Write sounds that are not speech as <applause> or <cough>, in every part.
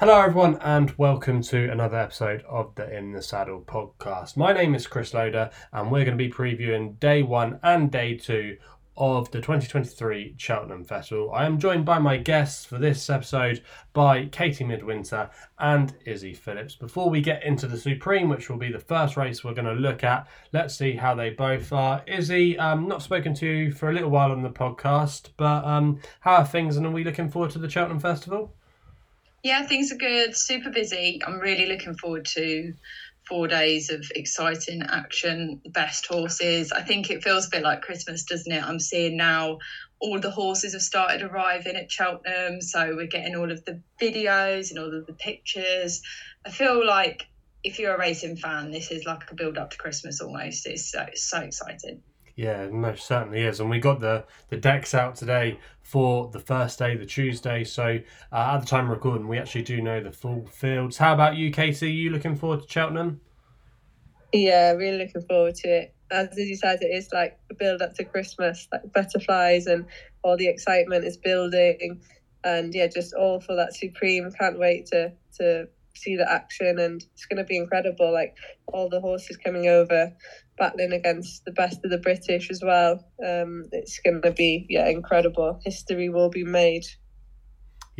Hello, everyone, and welcome to another episode of the In the Saddle podcast. My name is Chris Loader, and we're going to be previewing day one and day two of the 2023 Cheltenham Festival. I am joined by my guests for this episode by Katie Midwinter and Izzy Phillips. Before we get into the Supreme, which will be the first race we're going to look at, let's see how they both are. Izzy, um, not spoken to you for a little while on the podcast, but um, how are things, and are we looking forward to the Cheltenham Festival? Yeah, things are good. Super busy. I'm really looking forward to four days of exciting action, best horses. I think it feels a bit like Christmas, doesn't it? I'm seeing now all the horses have started arriving at Cheltenham, so we're getting all of the videos and all of the pictures. I feel like if you're a racing fan, this is like a build up to Christmas almost. It's so, so exciting. Yeah, most certainly is. And we got the, the decks out today for the first day, the Tuesday. So uh, at the time of recording, we actually do know the full fields. How about you, Katie? Are you looking forward to Cheltenham? Yeah, really looking forward to it. As you said, it is like a build up to Christmas, like butterflies and all the excitement is building. And yeah, just all for that Supreme. Can't wait to to see the action and it's going to be incredible like all the horses coming over battling against the best of the british as well um it's going to be yeah incredible history will be made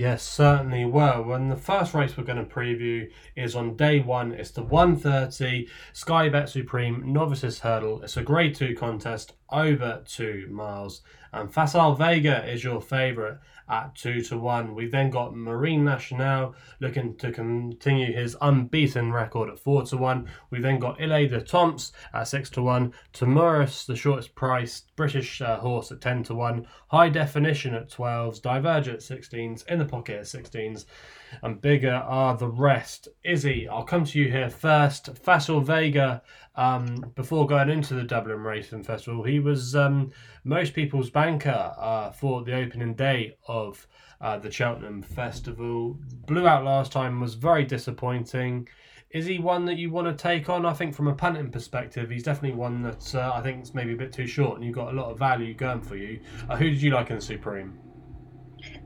Yes, certainly will. And the first race we're going to preview is on day one. It's the 130 Sky Bet Supreme Novices Hurdle. It's a grade two contest over two miles. And Facile Vega is your favourite at two to one. We've then got Marine Nationale looking to continue his unbeaten record at four to one. We've then got Il Etait Temps at six to one. Tahmuras, the shortest priced British uh, horse at ten to one. High Definition at 12s. Diverger at 16s. In the Pocket at 16s. And bigger are the rest. Izzy, I'll come to you here first. Facile Vega um, before going into the Dublin Racing Festival. He was um, most people's banker uh, for the opening day of uh, the Cheltenham Festival. Blew out last time, was very disappointing. Is he one that you want to take on? I think from a punting perspective, he's definitely one that uh, I think is maybe a bit too short, and you've got a lot of value going for you. Uh, who did you like in the Supreme?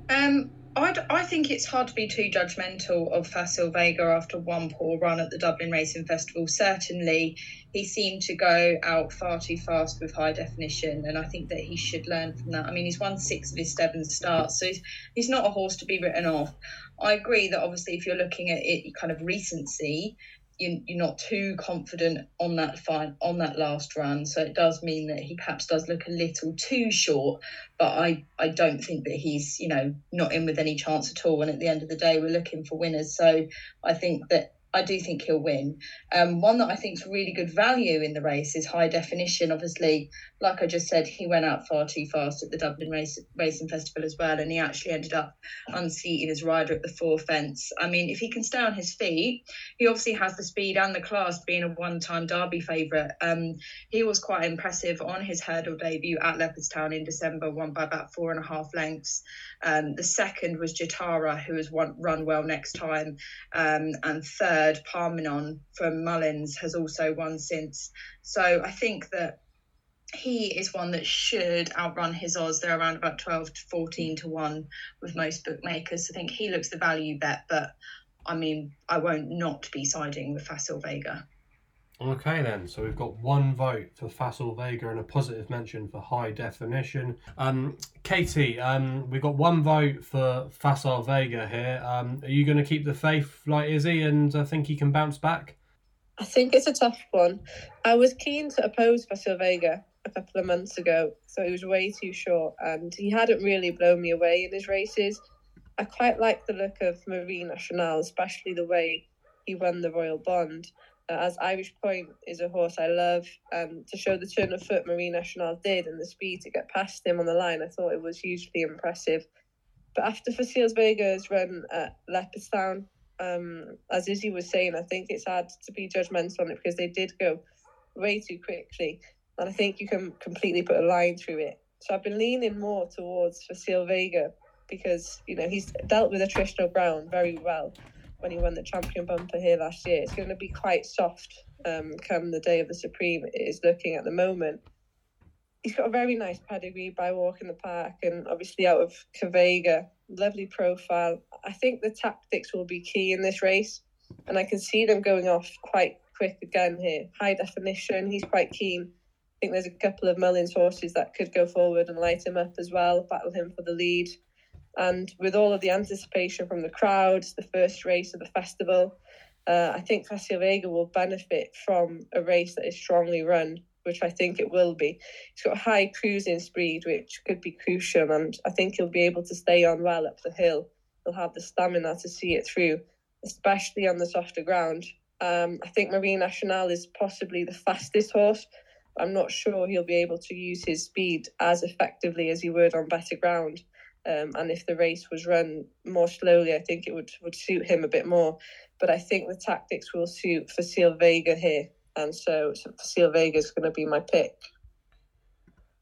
Um, I'd, I think it's hard to be too judgmental of Facile Vega after one poor run at the Dublin Racing Festival. Certainly, he seemed to go out far too fast with high definition, and I think that he should learn from that. I mean, he's won six of his seven starts, so he's, he's not a horse to be written off. I agree that obviously, if you're looking at it kind of recency, you, you're not too confident on that fine on that last run. So it does mean that he perhaps does look a little too short. But I, I don't think that he's, you know, not in with any chance at all. And at the end of the day, we're looking for winners. So I think that I do think he'll win. Um, one that I think is really good value in the race is high definition. Obviously, like I just said, he went out far too fast at the Dublin Race, Racing Festival as well, and he actually ended up unseating his rider at the four fence. I mean, if he can stay on his feet, he obviously has the speed and the class being a one time Derby favourite. Um, he was quite impressive on his hurdle debut at Leopardstown in December, won by about four and a half lengths. Um, the second was Jatara, who has won, run well next time. Um, and third, Parmenon from Mullins has also won since. So I think that he is one that should outrun his odds. They're around about 12 to 14 to 1 with most bookmakers. I think he looks the value bet, but I mean, I won't not be siding with Facile Vega. Okay, then. So we've got one vote for Facile Vega and a positive mention for high definition. Um, Katie, um, we've got one vote for Facile Vega here. Um, are you going to keep the faith like Izzy and uh, think he can bounce back? I think it's a tough one. I was keen to oppose Facile Vega a couple of months ago, so he was way too short and he hadn't really blown me away in his races. I quite like the look of Marine Nationale, especially the way he won the Royal Bond as Irish Point is a horse I love, and to show the turn of foot Marine Nationale did and the speed to get past him on the line, I thought it was hugely impressive. But after Facile Vega's run at Leopardstown, um, as Izzy was saying, I think it's hard to be judgmental on it because they did go way too quickly, and I think you can completely put a line through it. So I've been leaning more towards Facile Vega because you know he's dealt with attritional ground very well when he won the champion bumper here last year. It's going to be quite soft um, come the day of the Supreme. It is looking at the moment. He's got a very nice pedigree by Walk in the park, and obviously out of Quevega, lovely profile. I think the tactics will be key in this race, and I can see them going off quite quick again here. High definition, he's quite keen. I think there's a couple of Mullins horses that could go forward and light him up as well, battle him for the lead. And with all of the anticipation from the crowds, the first race of the festival, uh, I think Facile Vega will benefit from a race that is strongly run, which I think it will be. He's got high cruising speed, which could be crucial, and I think he'll be able to stay on well up the hill. He'll have the stamina to see it through, especially on the softer ground. Um, I think Marine Nationale is possibly the fastest horse. I'm not sure he'll be able to use his speed as effectively as he would on better ground. Um, and if the race was run more slowly, I think it would, would suit him a bit more. But I think the tactics will suit Facile Vega here. And so, Facile Vega is going to be my pick.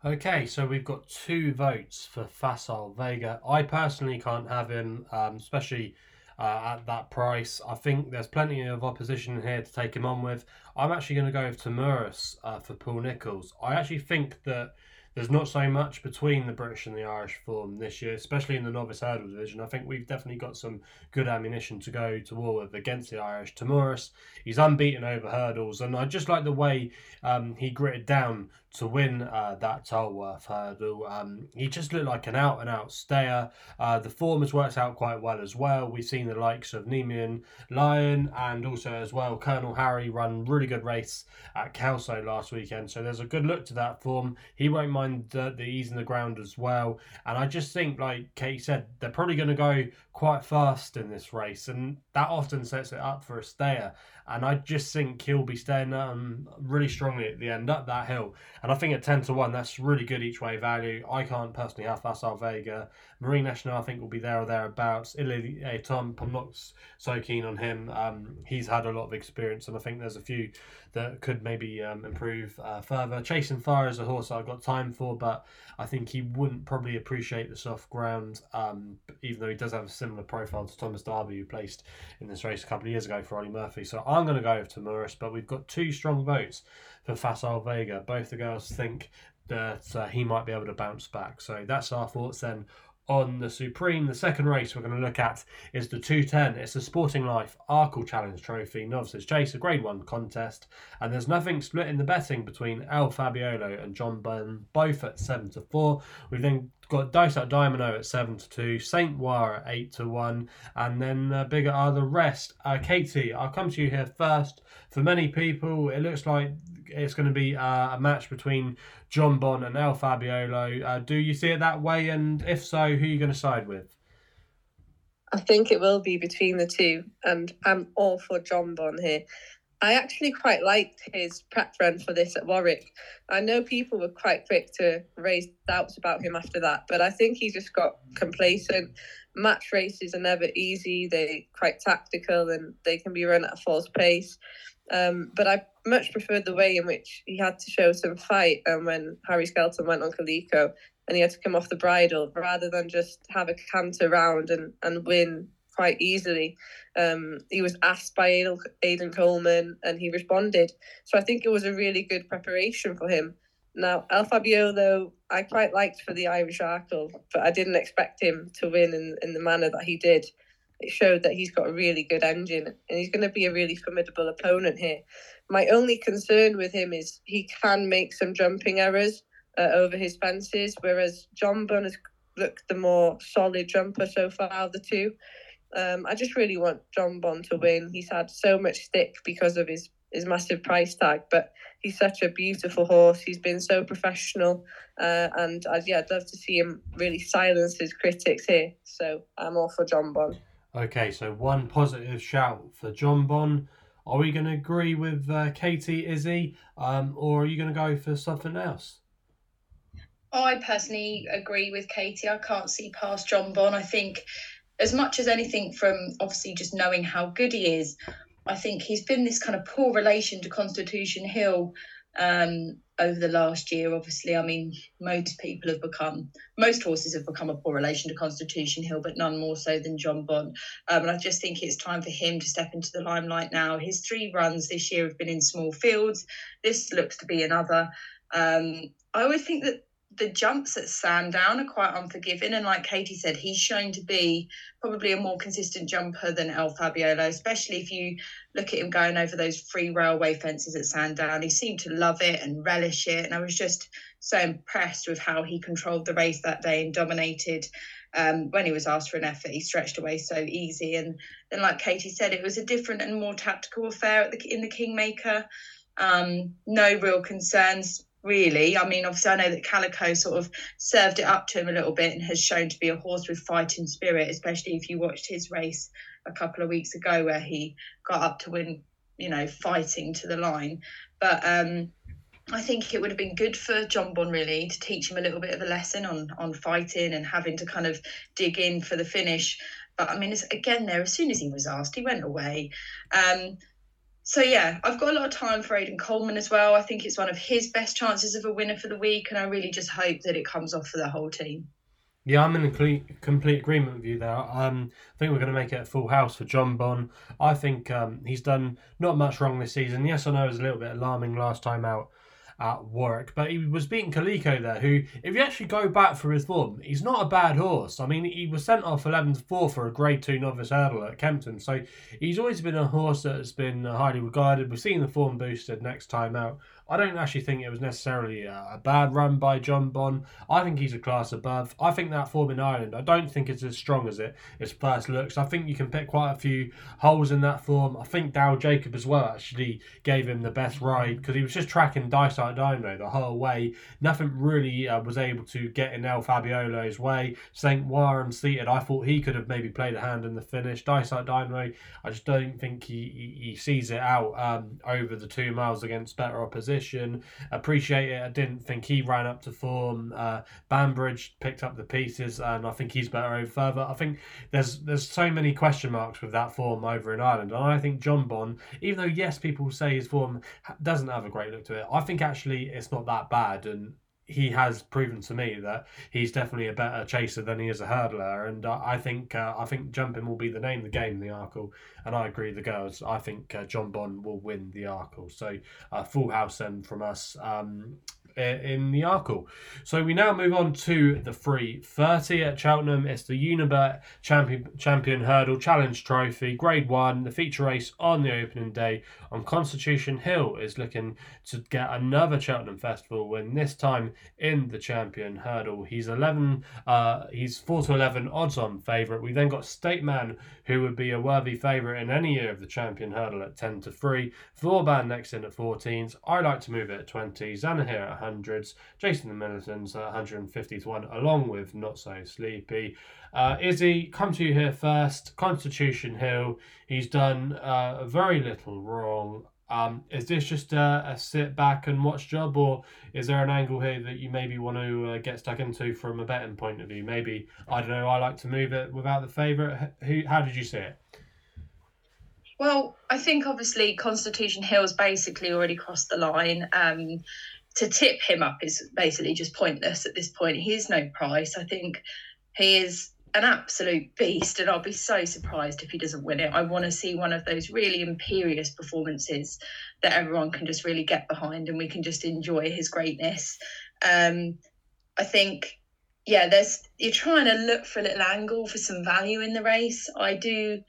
Okay, so we've got two votes for Facile Vega. I personally can't have him, um, especially uh, at that price. I think there's plenty of opposition here to take him on with. I'm actually going to go with Tahmuras uh, for Paul Nicholls. I actually think that there's not so much between the British and the Irish form this year, especially in the novice hurdle division. I think we've definitely got some good ammunition to go to war with against the Irish. Tahmuras, he's unbeaten over hurdles, and I just like the way um, he gritted down to win uh, that Tolworth hurdle. Um, he just looked like an out and out stayer. Uh, the form has worked out quite well as well. We've seen the likes of Nemean Lion and also as well Colonel Harry run really good race at Kelso last weekend. So there's a good look to that form. He won't mind uh, the ease in the ground as well. And I just think, like Kate said, they're probably going to go quite fast in this race, and that often sets it up for a stayer. And I just think he'll be staying um, really strongly at the end up that hill. And I think at 10 to 1, that's really good each way value. I can't personally have Facile Vega. Marine Nationale, I think, will be there or thereabouts. Illy Tom, I'm not so keen on him. Um, he's had a lot of experience, and I think there's a few that could maybe um, improve uh, further. Chasing Fire is a horse I've got time for, but I think he wouldn't probably appreciate the soft ground, um, even though he does have a similar profile to Thomas Darby, who placed in this race a couple of years ago for Olly Murphy. So I'm going to go with Tahmuras, but we've got two strong votes for Facile Vega. Both the girls think that uh, he might be able to bounce back. So that's our thoughts then on the Supreme. The second race we're going to look at is the 210. It's the Sporting Life Arkle Challenge Trophy Novices Chase, a Grade 1 contest. And there's nothing split in the betting between El Fabiolo and Jonbon, both at 7 to 4. We've then got Dysart Dynamo at 7 to 2, Saint Roi at 8 to 1, and then uh, bigger are the rest. Uh, Katie, I'll come to you here first. For many people, it looks like it's going to be uh, a match between Jonbon and El Fabiolo. Uh, do you see it that way? And if so, who are you going to side with? I think it will be between the two, and I'm all for Jonbon here. I actually quite liked his prep run for this at Warwick. I know people were quite quick to raise doubts about him after that, but I think he just got complacent. Match races are never easy, they're quite tactical and they can be run at a false pace. Um, but I much preferred the way in which he had to show some fight and when Harry Skelton went on Calico and he had to come off the bridle rather than just have a canter round and, and win quite easily. Um, he was asked by Aidan, Coleman and he responded. So I think it was a really good preparation for him. Now, El Fabiolo, I quite liked for the Irish Arkle, but I didn't expect him to win in, in the manner that he did. It showed that he's got a really good engine and he's going to be a really formidable opponent here. My only concern with him is he can make some jumping errors uh, over his fences, whereas Jonbon has looked the more solid jumper so far of the two. Um, I just really want Jonbon to win. He's had so much stick because of his his massive price tag, but he's such a beautiful horse. He's been so professional, uh, and I'd, yeah, I'd love to see him really silence his critics here. So I'm all for Jonbon. Okay, so one positive shout for Jonbon. Are we going to agree with uh, Katie, Izzy, um, or are you going to go for something else? I personally agree with Katie. I can't see past Jonbon. I think as much as anything from obviously just knowing how good he is, I think he's been this kind of poor relation to Constitution Hill um, over the last year. Obviously, I mean, most people have become, most horses have become a poor relation to Constitution Hill, but none more so than Jonbon. Um, and I just think it's time for him to step into the limelight now. His three runs this year have been in small fields. This looks to be another. Um, I always think that the jumps at Sandown are quite unforgiving. And like Katie said, he's shown to be probably a more consistent jumper than El Fabiolo, especially if you look at him going over those free railway fences at Sandown. He seemed to love it and relish it. And I was just so impressed with how he controlled the race that day and dominated. Um, when he was asked for an effort, he stretched away so easy. And then, like Katie said, it was a different and more tactical affair the, in the Kingmaker. Um, no real concerns really. I mean, obviously, I know that Calico sort of served it up to him a little bit and has shown to be a horse with fighting spirit, especially if you watched his race a couple of weeks ago where he got up to win, you know, fighting to the line. But um, I think it would have been good for Jonbon really to teach him a little bit of a lesson on on fighting and having to kind of dig in for the finish. But I mean, again, there as soon as he was asked, he went away. Um, so yeah, I've got a lot of time for Aidan Coleman as well. I think it's one of his best chances of a winner for the week, and I really just hope that it comes off for the whole team. Yeah, I'm in complete, complete agreement with you there. Um, I think we're going to make it a full house for Jonbon. I think um, he's done not much wrong this season. Yes, I know it was a little bit alarming last time out at Warwick. But he was beating Calico there, who, if you actually go back for his form, he's not a bad horse. I mean, he was sent off 11 to 4 for a grade 2 novice hurdle at Kempton. So he's always been a horse that has been highly regarded. We're seeing the form boosted next time out. I don't actually think it was necessarily a, a, bad run by Jonbon. I think he's a class above. I think that form in Ireland, I don't think it's as strong as it its first looks. I think you can pick quite a few holes in that form. I think Daryl Jacob as well actually gave him the best ride because he was just tracking Dice Dysart Dynamo the whole way. Nothing really uh, was able to get in El Fabiolo's way. St. Warren seated, I thought he could have maybe played a hand in the finish. Dice Dysart Dynamo, I just don't think he, he, he sees it out um, over the two miles against better opposition position. Appreciate it. I didn't think he ran up to form. Uh, Banbridge picked up the pieces, and I think he's better over further. I think there's there's so many question marks with that form over in Ireland, and I think Jonbon, even though yes, people say his form doesn't have a great look to it, I think actually it's not that bad, and he has proven to me that he's definitely a better chaser than he is a hurdler, and uh, I think uh, I think jumping will be the name of the game in the Arkle, and I agree with the girls. I think uh, Jonbon will win the Arkle, so uh, full house then from us. Um, in the Arkle. So we now move on to the free 30 at Cheltenham. It's the Unibet Champion, Champion Hurdle Challenge Trophy, Grade 1. The feature race on the opening day on Constitution Hill is looking to get another Cheltenham Festival win, this time in the Champion Hurdle. He's 11, uh, he's 4 to 11 odds on favourite. We then got State Man, who would be a worthy favourite in any year of the Champion Hurdle at 10 to 3. Vauban next in at 14s. I like to move it at 20. Zanahiyr at hundreds. Jason the Militants at 150 to 1, along with Not So Sleepy. Uh, Izzy, come to you here first. Constitution Hill. He's done uh, very little wrong. Um, is this just a, a, sit back and watch job, or is there an angle here that you maybe want to uh, get stuck into from a betting point of view? Maybe I don't know. I like to move it without the favourite. Who? How did you see it? Well, I think obviously Constitution Hill's basically already crossed the line. Um, to tip him up is basically just pointless at this point. He is no price. I think he is an absolute beast, and I'll be so surprised if he doesn't win it. I want to see one of those really imperious performances that everyone can just really get behind, and we can just enjoy his greatness. Um, I think, yeah, there's you're trying to look for a little angle for some value in the race. I do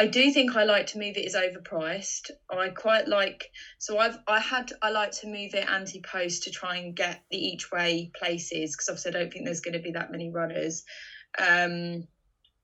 I do think I like to move it is overpriced. I quite like so I've I had I like to move it anti post to try and get the each way places because obviously I don't think there's going to be that many runners. Um,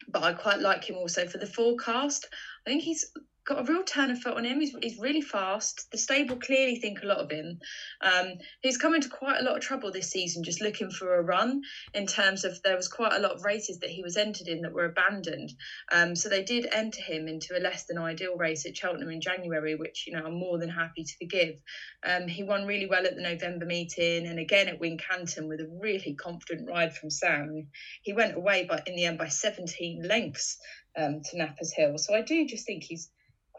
but I quite like him also for the forecast. I think he's got a real turn of foot on him. He's, he's really fast. The stable clearly think a lot of him. Um, he's come into quite a lot of trouble this season just looking for a run in terms of there was quite a lot of races that he was entered in that were abandoned. Um, so they did enter him into a less than ideal race at Cheltenham in January, which, you know, I'm more than happy to forgive. Um, he won really well at the November meeting and again at Wincanton with a really confident ride from Sam. He went away but in the end by 17 lengths um, to Nappers Hill. So I do just think he's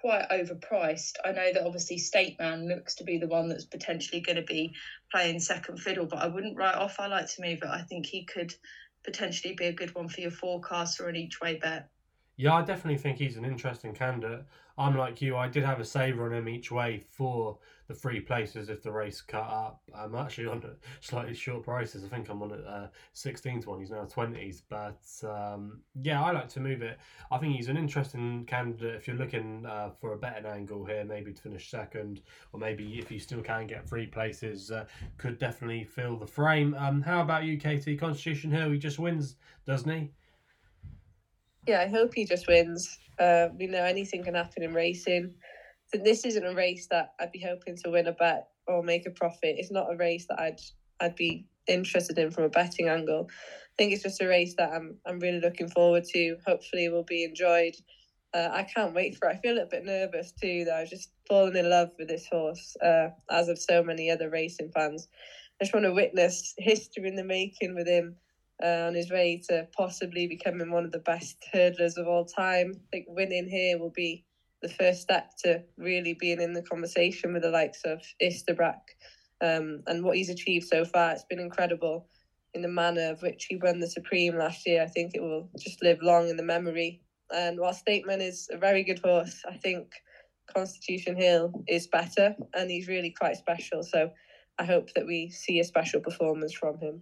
quite overpriced. I know that obviously State Man looks to be the one that's potentially going to be playing second fiddle, but I wouldn't write off. I like to move it. I think he could potentially be a good one for your forecast or an each way bet. Yeah, I definitely think he's an interesting candidate. I'm like you, I did have a saver on him each way for the three places if the race cut up. I'm actually on slightly short prices. I think I'm on at uh, 16 to 1. He's now 20s. But um, yeah, I like to move it. I think he's an interesting candidate if you're looking uh, for a betting angle here, maybe to finish second, or maybe if you still can get three places, uh, could definitely fill the frame. Um, how about you, Katie? Constitution Hill, he just wins, doesn't he? Yeah, I hope he just wins. Uh, you know, anything can happen in racing. So this isn't a race that I'd be hoping to win a bet or make a profit. It's not a race that I'd I'd be interested in from a betting angle. I think it's just a race that I'm I'm really looking forward to. Hopefully, will be enjoyed. Uh, I can't wait for it. I feel a little bit nervous too. That I've just fallen in love with this horse, uh, as of so many other racing fans. I just want to witness history in the making with him uh, on his way to possibly becoming one of the best hurdlers of all time. I think winning here will be the first step to really being in the conversation with the likes of Istabraq um, and what he's achieved so far. It's been incredible in the manner of which he won the Supreme last year. I think it will just live long in the memory. And while State Man is a very good horse, I think Constitution Hill is better and he's really quite special. So I hope that we see a special performance from him.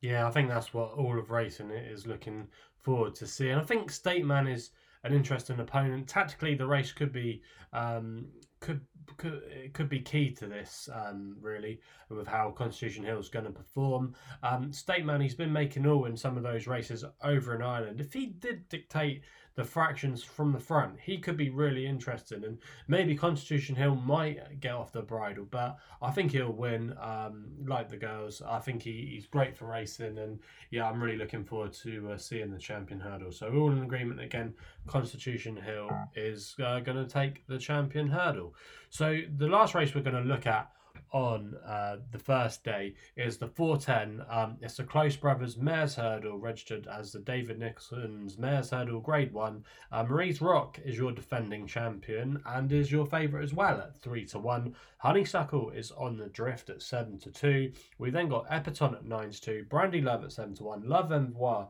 Yeah, I think that's what all of racing is looking forward to see. And I think State Man is an interesting opponent. Tactically, the race could be um, could could it could be key to this um, really with how Constitution Hill is going to perform. Um, State Man, he's been making all in some of those races over in Ireland. If he did dictate the fractions from the front, he could be really interesting, and maybe Constitution Hill might get off the bridle. But I think he'll win. Um, like the girls, I think he, he's great for racing, and yeah, I'm really looking forward to uh, seeing the champion hurdle. So we're all in agreement again. Constitution Hill is uh, going to take the champion hurdle. So the last race we're going to look at on uh, the first day is the 410. Um, it's the Close Brothers Mares Hurdle, registered as the David Nicholson's Mares Hurdle Grade 1. Uh, Marie's Rock is your defending champion and is your favourite as well at 3 to 1. Honeysuckle is on the drift at 7 to 2. We then got Epatante at 9 to 2, Brandy Love at 7 to 1, Love Envoi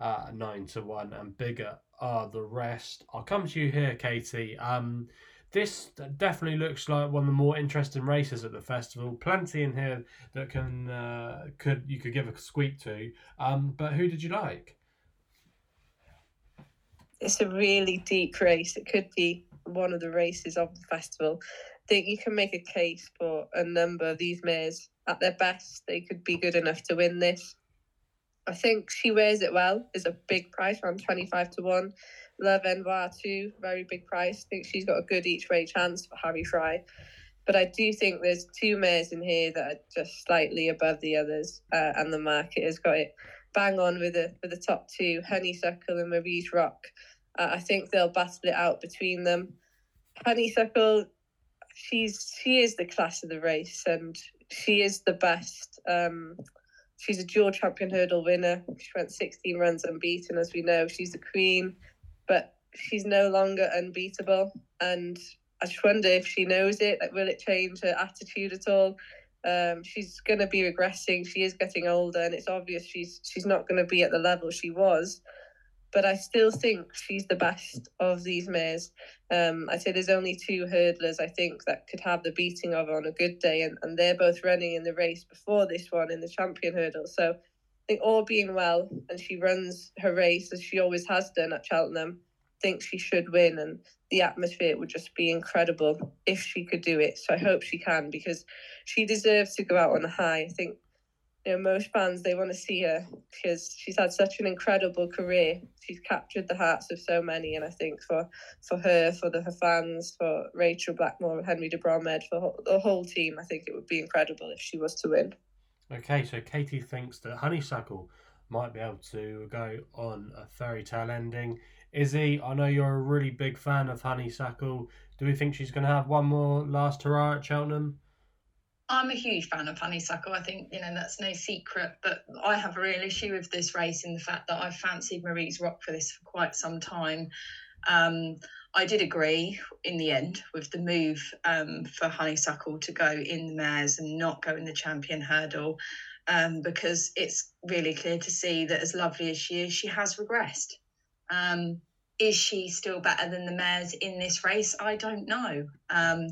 uh, 9 to 1, and bigger are the rest. I'll come to you here, Katie. Um, this definitely looks like one of the more interesting races at the festival. Plenty in here that can uh, could you could give a squeak to. Um, but who did you like? It's a really deep race. It could be one of the races of the festival. I think you can make a case for a number of these mares. At their best, they could be good enough to win this. I think she wears it well. Is a big price, around twenty five to one. Love Envoi too, very big price. I think she's got a good each way chance for Harry Fry. But I do think there's two mares in here that are just slightly above the others, uh, and the market has got it bang on with the with the top two, Honeysuckle and Marie's Rock. Uh, I think they'll battle it out between them. Honeysuckle, she's she is the class of the race, and she is the best. Um, she's a dual champion hurdle winner. She went 16 runs unbeaten, as we know. She's the queen but she's no longer unbeatable. And I just wonder if she knows it. Like, will it change her attitude at all? Um, she's going to be regressing. She is getting older, and it's obvious she's she's not going to be at the level she was. But I still think she's the best of these mares. Um, I say there's only two hurdlers I think that could have the beating of her on a good day, and, and they're both running in the race before this one in the champion hurdle. So think all being well, and she runs her race as she always has done at Cheltenham, think she should win, and the atmosphere would just be incredible if she could do it. So I hope she can because she deserves to go out on a high. I think you know most fans they want to see her because she's had such an incredible career. She's captured the hearts of so many, and I think for for her, for the, her fans, for Rachel Blackmore, Henry de Bromhead, for the whole team, I think it would be incredible if she was to win. Okay, so Katie thinks that Honeysuckle might be able to go on a fairy tale ending. Izzy, I know you're a really big fan of Honeysuckle. Do we think she's going to have one more last hurrah at Cheltenham? I'm a huge fan of Honeysuckle. I think, you know, that's no secret. But I have a real issue with this race in the fact that I've fancied Marie's Rock for this for quite some time. Um, I did agree in the end with the move um, for Honeysuckle to go in the mares and not go in the champion hurdle um, because it's really clear to see that as lovely as she is, she has regressed. Um, is she still better than the mares in this race? I don't know. Um,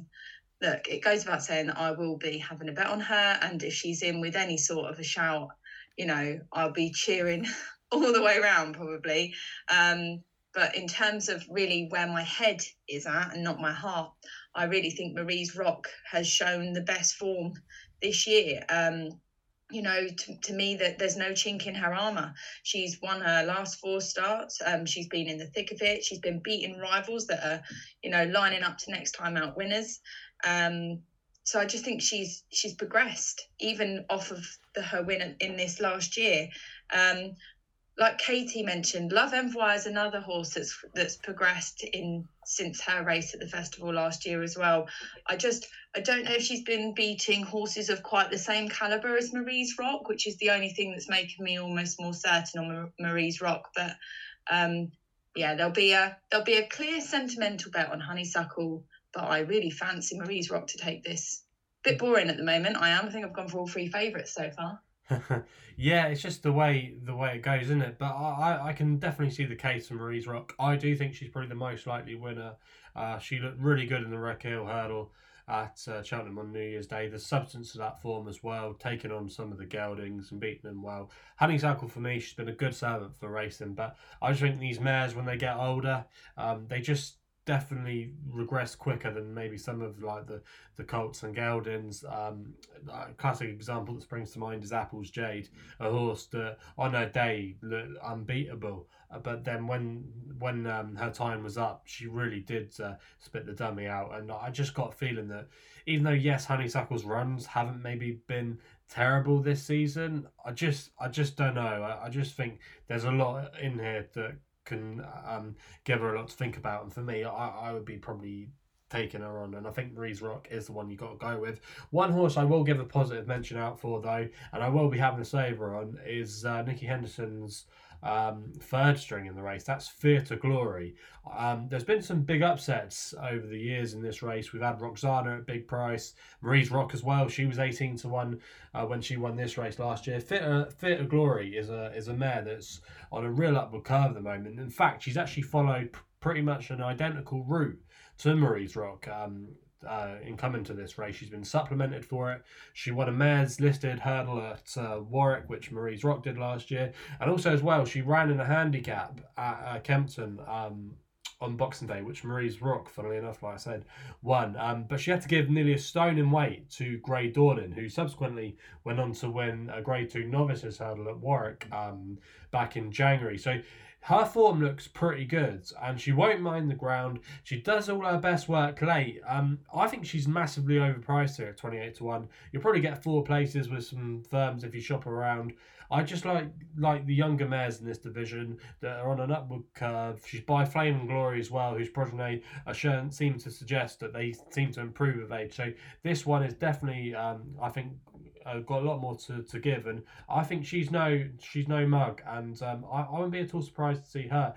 look, it goes without saying that I will be having a bet on her, and if she's in with any sort of a shout, you know, I'll be cheering <laughs> all the way around probably. Um, but in terms of really where my head is at and not my heart, I really think Marie's Rock has shown the best form this year. Um, you know, to, to me, that there's no chink in her armor. She's won her last four starts. Um, she's been in the thick of it. She's been beating rivals that are, you know, lining up to next time out winners. Um, so I just think she's she's progressed even off of the, her win in this last year. Um, like Katie mentioned, Love Envoi is another horse that's that's progressed in since her race at the festival last year as well. I just I don't know if she's been beating horses of quite the same caliber as Marie's Rock, which is the only thing that's making me almost more certain on Marie's Rock. But um, yeah, there'll be a there'll be a clear sentimental bet on Honeysuckle, but I really fancy Marie's Rock to take this. Bit boring at the moment. I am. I think I've gone for all three favourites so far. <laughs> yeah, it's just the way the way it goes, isn't it? But I, I can definitely see the case for Marie's Rock. I do think she's probably the most likely winner. Uh, she looked really good in the Relkeel hurdle at uh, Cheltenham on New Year's Day. The substance of that form as well, taking on some of the geldings and beating them well. Honeysuckle for me, she's been a good servant for racing, but I just think these mares when they get older, um, they just definitely regress quicker than maybe some of like the the Colts and Geldings. Um, classic example that springs to mind is Apple's Jade, a horse that on her day looked unbeatable, uh, but then when when um, her time was up, she really did uh, spit the dummy out. And I just got a feeling that even though yes, Honeysuckle's runs haven't maybe been terrible this season, I just I just don't know. I, I just think there's a lot in here that can um, give her a lot to think about. And for me, I, I would be probably taking her on, and I think Marie's Rock is the one you got to go with. One horse I will give a positive mention out for though, and I will be having a saver on is uh, Nicky Henderson's um, third string in the race. That's Fear to Glory. Um, there's been some big upsets over the years in this race. We've had Roksana at big price, Marie's Rock as well. She was 18 to one uh, when she won this race last year. Fear, uh, Fear to Glory is a is a mare that's on a real upward curve at the moment. In fact, she's actually followed pretty much an identical route to Marie's Rock. Um, uh, in coming to this race. She's been supplemented for it. She won a mares listed hurdle at uh, Warwick, which Marie's Rock did last year, and also as well she ran in a handicap at uh, Kempton. Um, on Boxing Day, which Marie's Rock, funnily enough, like I said, won. Um, but she had to give nearly a stone in weight to Grey Dawning, who subsequently went on to win a Grade 2 novices hurdle at Warwick um, back in January. So her form looks pretty good and she won't mind the ground. She does all her best work late. Um, I think she's massively overpriced here at 28 to 1. You'll probably get four places with some firms if you shop around. I just like like the younger mares in this division that are on an upward curve. She's by Fame and Glory as well, whose progeny shown, seem to suggest that they seem to improve with age. So this one is definitely, um, I think, uh, got a lot more to, to give, and I think she's no she's no mug, and um, I, I wouldn't be at all surprised to see her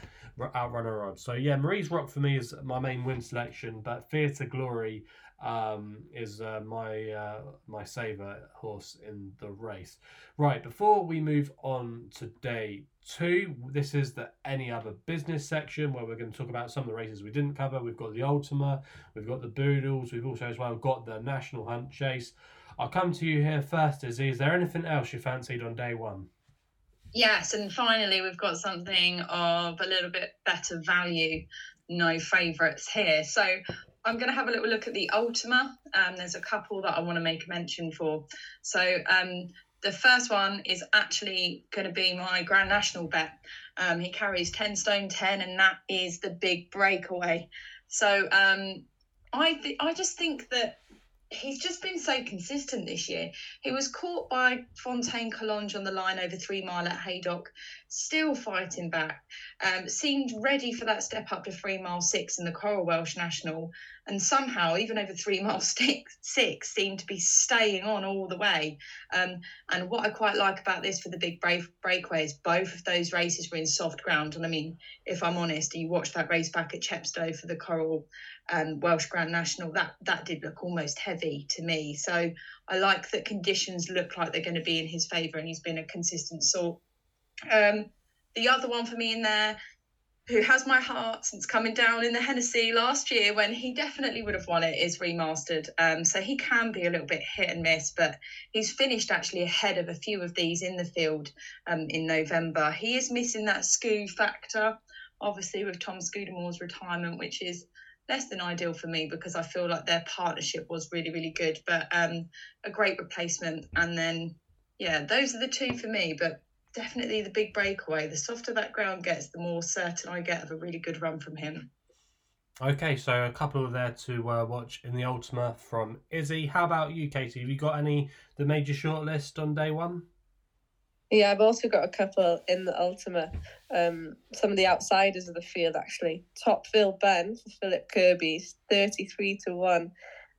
outrun her odds. So yeah, Marie's Rock for me is my main win selection, but Fear to Glory um, is uh, my uh, my saver horse in the race. Right before we move on to day two, this is the any other business section where we're going to talk about some of the races we didn't cover. We've got the Ultima, we've got the Boodles, we've also as well got the National Hunt Chase. I'll come to you here first, Izzy. Is there anything else you fancied on day one? Yes, and finally we've got something of a little bit better value. No favourites here. So I'm going to have a little look at the Ultima. Um, there's a couple that I want to make a mention for. So um, the first one is actually going to be my Grand National bet. Um, he carries 10 stone 10, and that is the big breakaway. So um, I th- I just think that he's just been so consistent this year. He was caught by Fontaine Collonges on the line over three mile at Haydock, still fighting back. Um, seemed ready for that step up to three mile six in the Coral Welsh National, and somehow even over three mile <laughs> six, six seemed to be staying on all the way. Um, and what I quite like about this for the big break breakaway is both of those races were in soft ground. And I mean, if I'm honest, you watched that race back at Chepstow for the Coral um, Welsh Grand National, that that did look almost heavy to me. So I like that conditions look like they're going to be in his favour, and he's been a consistent sort. Um, the other one for me in there, who has my heart since coming down in the Hennessy last year when he definitely would have won it, is remastered. Um, so he can be a little bit hit and miss, but he's finished actually ahead of a few of these in the field um, in November. He is missing that SKU factor, obviously, with Tom Scudamore's retirement, which is less than ideal for me because I feel like their partnership was really, really good, but um, a great replacement. And then, yeah, those are the two for me. But definitely the big breakaway. The softer that ground gets, the more certain I get of a really good run from him. Okay, so a couple of there to uh, watch in the Ultima from Izzy. How about you, Katie? Have you got any the major shortlist on day one? Yeah, I've also got a couple in the Ultima. Um, some of the outsiders of the field actually. Top Ville Ben for Philip Kirby's thirty-three to one.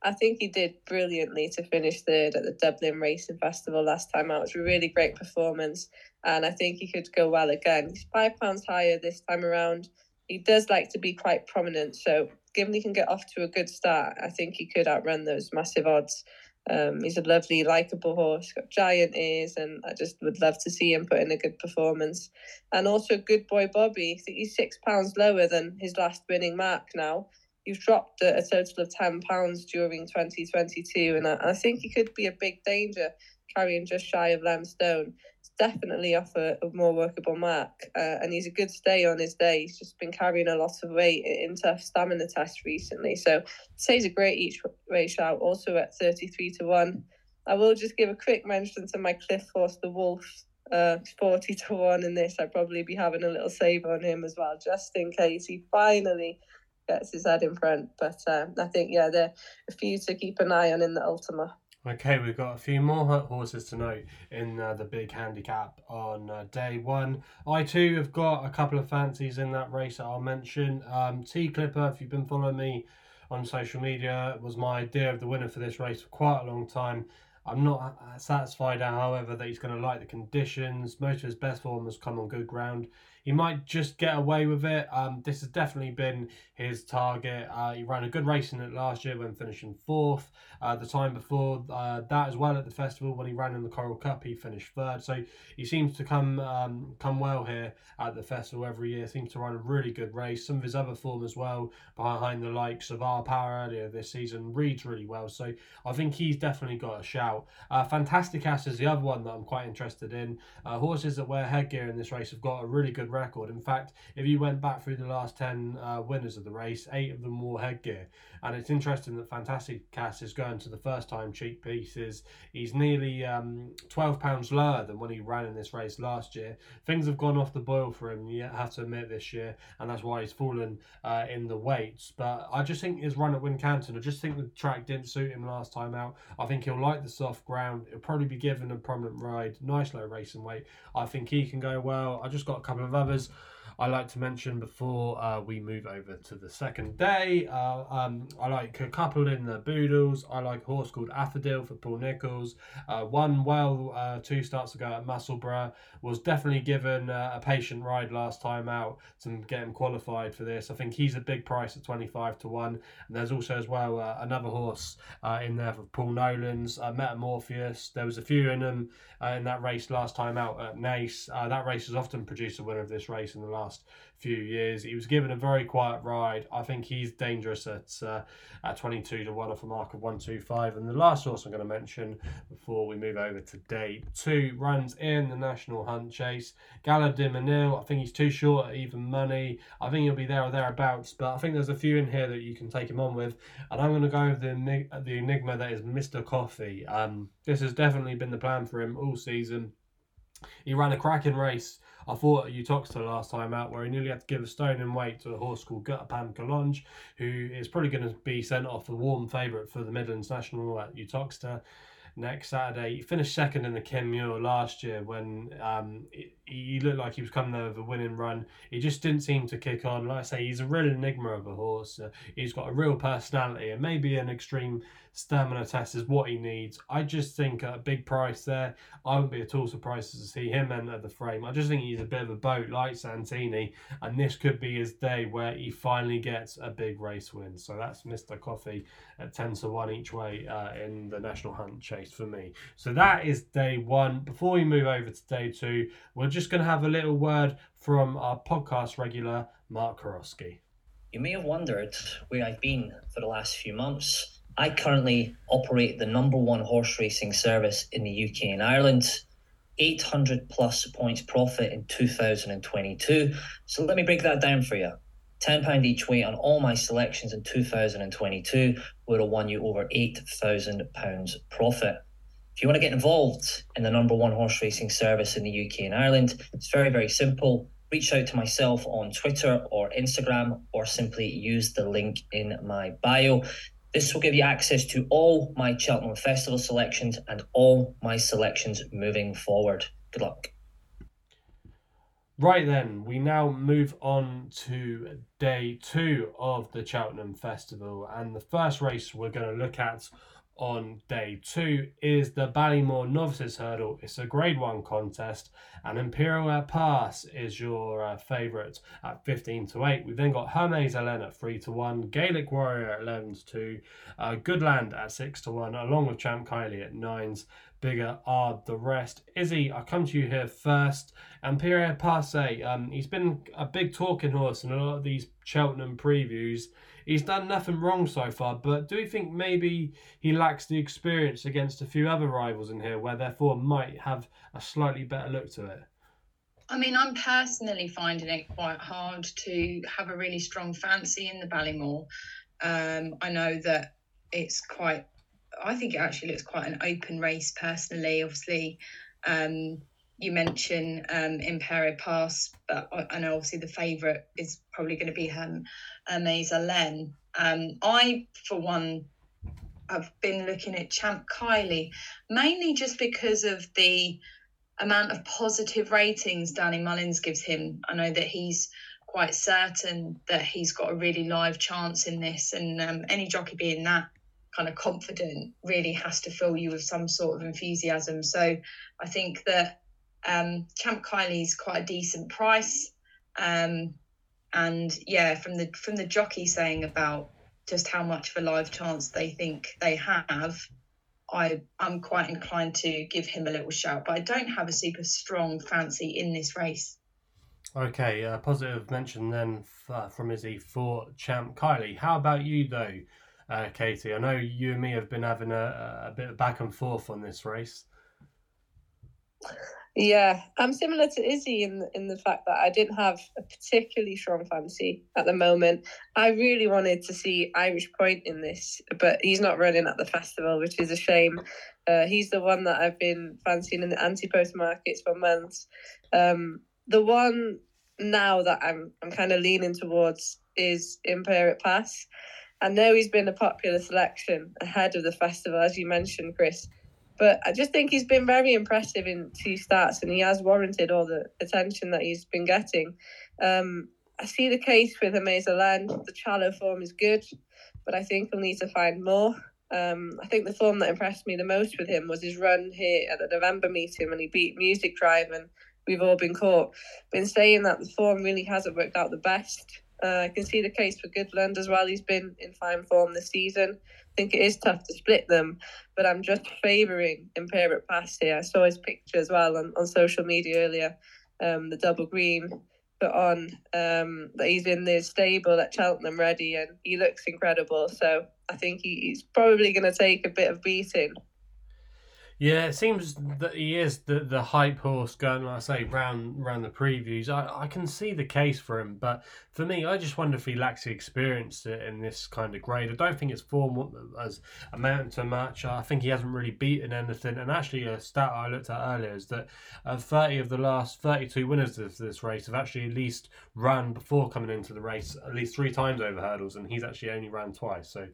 I think he did brilliantly to finish third at the Dublin Racing Festival last time out. It was a really great performance, and I think he could go well again. He's five pounds higher this time around. He does like to be quite prominent, so given he can get off to a good start, I think he could outrun those massive odds. Um, he's a lovely, likable horse, got giant ears, and I just would love to see him put in a good performance. And also, good boy Bobby, he's six pounds lower than his last winning mark now you've dropped a, a total of ten pounds during 2022, and I, I, think he could be a big danger carrying just shy of. It's definitely off a, more workable mark, uh, and he's a good stay on his day. He's just been carrying a lot of weight in tough stamina tests recently, so say he's a great each way shout. Also at 33 to one. I will just give a quick mention to my Cliff Horse, the Wolf. Uh, 40 to 1 in this. I'd probably be having a little save on him as well, just in case he finally gets his head in front. But uh, I think, yeah, there are a few to keep an eye on in the Ultima. Okay, we've got a few more horses to note in uh, the big handicap on uh, day one. I too have got a couple of fancies in that race that I'll mention. Um, Tea Clipper, if you've been following me on social media, was my idea of the winner for this race for quite a long time. I'm not uh, satisfied, however, that he's going to like the conditions. Most of his best form has come on good ground he might just get away with it. Um, this has definitely been his target. Uh, he ran a good race in it last year when finishing fourth. Uh, the time before uh, that as well at the festival when he ran in the Coral Cup, he finished third. So he seems to come um, come well here at the festival every year. Seems to run a really good race. Some of his other form as well behind the likes of Our Power earlier this season reads really well. So I think he's definitely got a shout. Uh, Fantastic Ass is the other one that I'm quite interested in. Uh, horses that wear headgear in this race have got a really good record. In fact, if you went back through the last 10 uh, winners of the race, eight of them wore headgear. And it's interesting that Fantastic Cass is going to the first time cheekpieces. He's nearly um, £12 lower than when he ran in this race last year. Things have gone off the boil for him, you have to admit, this year, and that's why he's fallen uh, in the weights. But I just think his run at Wincanton, I just think the track didn't suit him last time out. I think he'll like the soft ground. He'll probably be given a prominent ride, nice low racing weight. I think he can go well. I just got a couple of others. I like to mention before uh, we move over to the second day. Uh, um, I like a couple in the Boodles. I like a horse called Afadil for Paul Nicholls. Uh, one well uh, two starts ago at Musselburgh was definitely given uh, a patient ride last time out to get him qualified for this. I think he's a big price at 25 to 1. And there's also as well uh, another horse in there for Paul Nolan's, Metamorpheus. There was a few in them in that race last time out at Naas. that race has often produced a winner of this race in the last last few years. He was given a very quiet ride. I think he's dangerous at uh, at 22 to 1 off a mark of 125. And the last horse I'm going to mention before we move over to day two runs in the National Hunt Chase. Gaillard du Mesnil, I think he's too short at even money. I think he'll be there or thereabouts, but I think there's a few in here that you can take him on with. And I'm going to go with the, the enigma that is Mr. Coffee. Um, this has definitely been the plan for him all season. He ran a cracking race I thought at Uttoxeter last time out where he nearly had to give a stone in weight to a horse called Guttapan Collonges, who is probably going to be sent off a warm favourite for the Midlands National at Uttoxeter next Saturday. He finished second in the Kim Muir last year when um, he looked like he was coming there with a winning run. He just didn't seem to kick on. Like I say, he's a real enigma of a horse. Uh, he's got a real personality, and maybe an extreme stamina test is what he needs. I just think at a big price there, I wouldn't be at all surprised to see him enter the frame. I just think he's a bit of a boat like Santini, and this could be his day where he finally gets a big race win. So that's Mr. Coffee at 10 to 1 each way uh, in the National Hunt Chase for me. So that is day one. Before we move over to day two, we're just going to have a little word from our podcast regular, Mark Karosky. You may have wondered where I've been for the last few months. I currently operate the number one horse racing service in the UK and Ireland. 800 plus points profit in 2022. So let me break that down for you. £10 each way on all my selections in 2022 would have won you over £8,000 profit. If you want to get involved in the number one horse racing service in the UK and Ireland, it's very, very simple. Reach out to myself on Twitter or Instagram, or simply use the link in my bio. This will give you access to all my Cheltenham Festival selections and all my selections moving forward. Good luck. Right then, we now move on to day two of the Cheltenham Festival, and the first race we're going to look at on day two is the Ballymore Novices Hurdle. It's a grade one contest, and Impaire Et Passe is your uh, favourite at 15 to 8. We've then got Hermes Allen at 3 to 1, Gaelic Warrior at 11 to 2, uh, Goodland at 6 to 1, along with Champ Kiely at 9s. Bigger are the rest. Izzy, I come to you here first. Impaire Et Passe, um, he's been a big talking horse in a lot of these Cheltenham previews. He's done nothing wrong so far, but do you think maybe he lacks the experience against a few other rivals in here, where therefore might have a slightly better look to it? I mean, I'm personally finding it quite hard to have a really strong fancy in the Ballymore. Um, I know that it's quite I think it actually looks quite an open race personally. Obviously, um, you mentioned um, Imperial Pass, but I, know obviously the favourite is probably going to be um, Hermes Allen. Um, I, for one, have been looking at Champ Kiely mainly just because of the amount of positive ratings Danny Mullins gives him. I know that he's quite certain that he's got a really live chance in this, and um, any jockey being that kind of confident really has to fill you with some sort of enthusiasm. So I think that um, Champ Kiely's quite a decent price. Um, and yeah, from the from the jockey saying about just how much of a live chance they think they have, I I'm quite inclined to give him a little shout. But I don't have a super strong fancy in this race. Okay, uh, positive mention then from Izzy for Champ Kiely. How about you though? uh, Katie. I know you and me have been having a, a bit of back and forth on this race. Yeah, I'm similar to Izzy in in the fact that I didn't have a particularly strong fancy at the moment. I really wanted to see Irish Point in this, but he's not running at the festival, which is a shame. Uh, he's the one that I've been fancying in the anti-post markets for months. Um, the one now that I'm I'm kind of leaning towards is Imperial Pass. I know he's been a popular selection ahead of the festival, as you mentioned, Chris. But I just think he's been very impressive in two starts, and he has warranted all the attention that he's been getting. Um, I see the case with Hermes Allen. The Challow form is good, but I think he'll need to find more. Um, I think the form that impressed me the most with him was his run here at the November meeting when he beat Music Drive, and we've all been caught. Been saying that the form really hasn't worked out the best. Uh, I can see the case for Goodland as well. He's been in fine form this season. I think it is tough to split them, but I'm just favouring Imperial Pass here. I saw his picture as well on, on social media earlier, um, the double green put on um, that he's in the stable at Cheltenham ready, and he looks incredible. So I think he, he's probably going to take a bit of beating. Yeah, it seems that he is the the hype horse going, like I say, round round the previews. I, I can see the case for him, but for me, I just wonder if he lacks the experience in this kind of grade. I don't think his form has amounted to much. I think he hasn't really beaten anything. And actually, a stat I looked at earlier is that uh, 30 of the last 32 winners of this race have actually at least run before coming into the race at least three times over hurdles, and he's actually only ran twice. So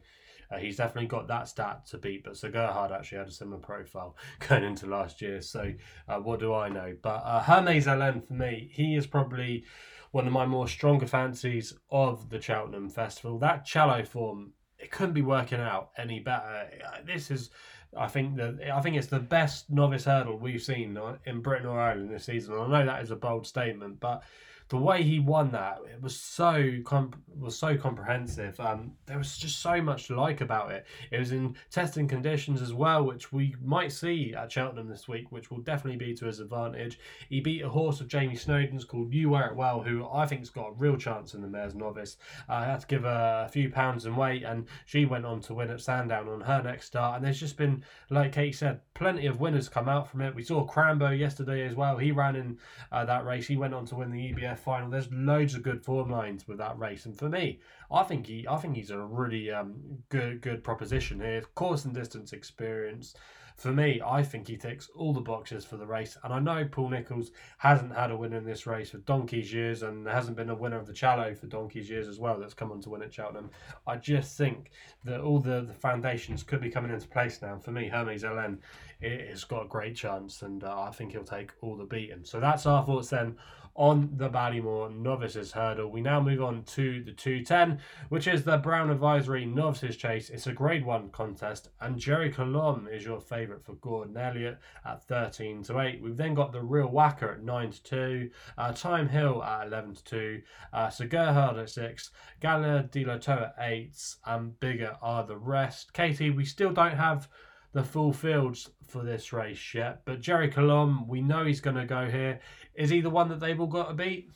uh, he's definitely got that stat to beat, but Sir Gerhard actually had a similar profile <laughs> going into last year. So uh, what do I know? But uh, Hermes Allen for me, he is probably one of my more stronger fancies of the Cheltenham Festival. That Challow form, it couldn't be working out any better. Uh, this is. I think that I think it's the best novice hurdle we've seen in Britain or Ireland this season. I know that is a bold statement, but the way he won that it was so comp- was so comprehensive. Um, there was just so much to like about it. It was in testing conditions as well, which we might see at Cheltenham this week, which will definitely be to his advantage. He beat a horse of Jamie Snowden's called You Wear It Well, who I think's got a real chance in the Mares Novice. Uh, I had to give her a few pounds in weight, and she went on to win at Sandown on her next start. And there's just been, like Kate said, plenty of winners come out from it. We saw Crambo yesterday as well. He ran in uh, that race. He went on to win the EBF final. There's loads of good form lines with that race, and for me, I think he, I think he's a really um, good, good proposition here. Course and distance experience. For me, I think he ticks all the boxes for the race, and I know Paul Nicholls hasn't had a winner in this race for donkey's years, and there hasn't been a winner of the Challow for donkey's years as well that's come on to win at Cheltenham. I just think that all the, the foundations could be coming into place now. For me, Hermes Allen has got a great chance, and uh, I think he'll take all the beating. So that's our thoughts then on the Ballymore Novices Hurdle. We now move on to the 210, which is the Brown Advisory Novices Chase. It's a Grade 1 contest, and Gerri Colombe is your favourite for Gordon Elliott at 13 to 8. We've then got the Real Whacker at 9 to 2, uh, Thyme Hill at 11 to 2, uh, Sir Gerhard at 6, Galia de la at 8, and bigger are the rest. Katie, we still don't have the full fields for this race yet. But Gerri Colombe, we know he's going to go here. Is he the one that they've all got to beat?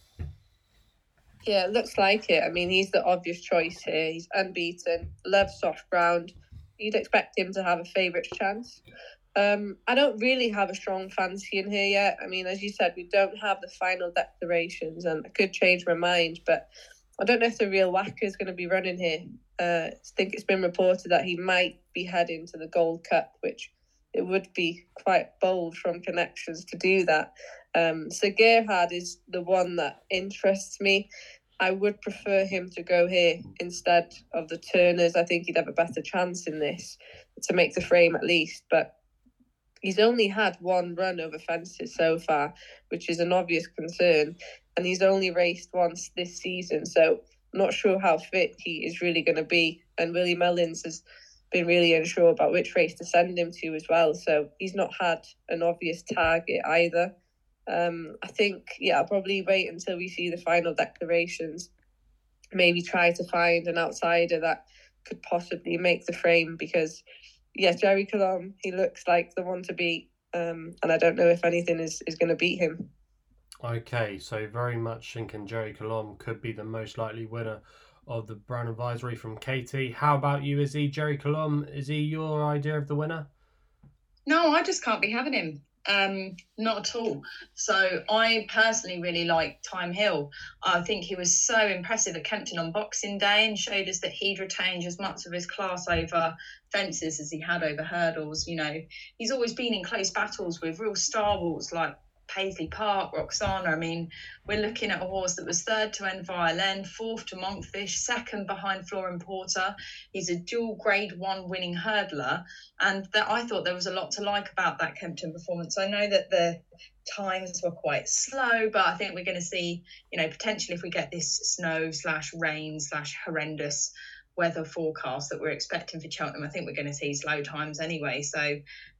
Yeah, looks like it. I mean, he's the obvious choice here. He's unbeaten, loves soft ground. You'd expect him to have a favourite chance. Um, I don't really have a strong fancy in here yet. I mean, as you said, we don't have the final declarations, and I could change my mind, but I don't know if the real whacker is going to be running here. Uh, I think it's been reported that he might be heading to the Gold Cup, which it would be quite bold from connections to do that. Um, so Gerhard is the one that interests me. I would prefer him to go here instead of the Turners. I think he'd have a better chance in this to make the frame at least. But he's only had one run over fences so far, which is an obvious concern. And he's only raced once this season. So not sure how fit he is really going to be. And Willie Mullins has been really unsure about which race to send him to as well. So he's not had an obvious target either. Um, I think, yeah, I'll probably wait until we see the final declarations. Maybe try to find an outsider that could possibly make the frame because, yeah, Gerri Colombe, he looks like the one to beat. Um, and I don't know if anything is, is going to beat him. Okay, so very much thinking Gerri Colombe could be the most likely winner of the Brown Advisory from Katie. How about you? Is he Gerri Colombe? Is he your idea of the winner? No, I just can't be having him. Um, not at all. So I personally really like Thyme Hill. I think he was so impressive at Kempton on Boxing Day and showed us that he'd retained as much of his class over fences as he had over hurdles. You know, he's always been in close battles with real star wars like Paisley Park, Roksana. I mean, we're looking at a horse that was third to Envoi Allen, fourth to Monkfish, second behind Flooring Porter. He's a dual grade one winning hurdler. And that I thought there was a lot to like about that Kempton performance. I know that the times were quite slow, but I think we're going to see, you know, potentially if we get this snow slash rain slash horrendous weather forecast that we're expecting for Cheltenham, I think we're going to see slow times anyway. So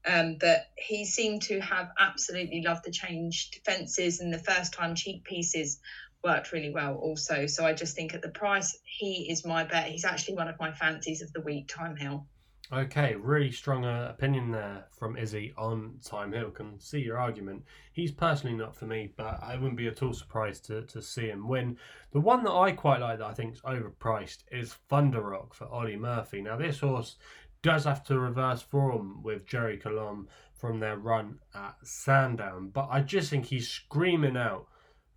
um, he seemed to have absolutely loved the change fences and the first time cheekpieces worked really well also. So I just think at the price, he is my bet. He's actually one of my fancies of the week, Thyme Hill. Okay, really strong uh, opinion there from Izzy on Thyme Hill. Can see your argument. He's personally not for me, but I wouldn't be at all surprised to, to see him win. The one that I quite like that I think is overpriced is Thunder Rock for Olly Murphy. Now, this horse does have to reverse form with Gerri Colombe from their run at Sandown, but I just think he's screaming out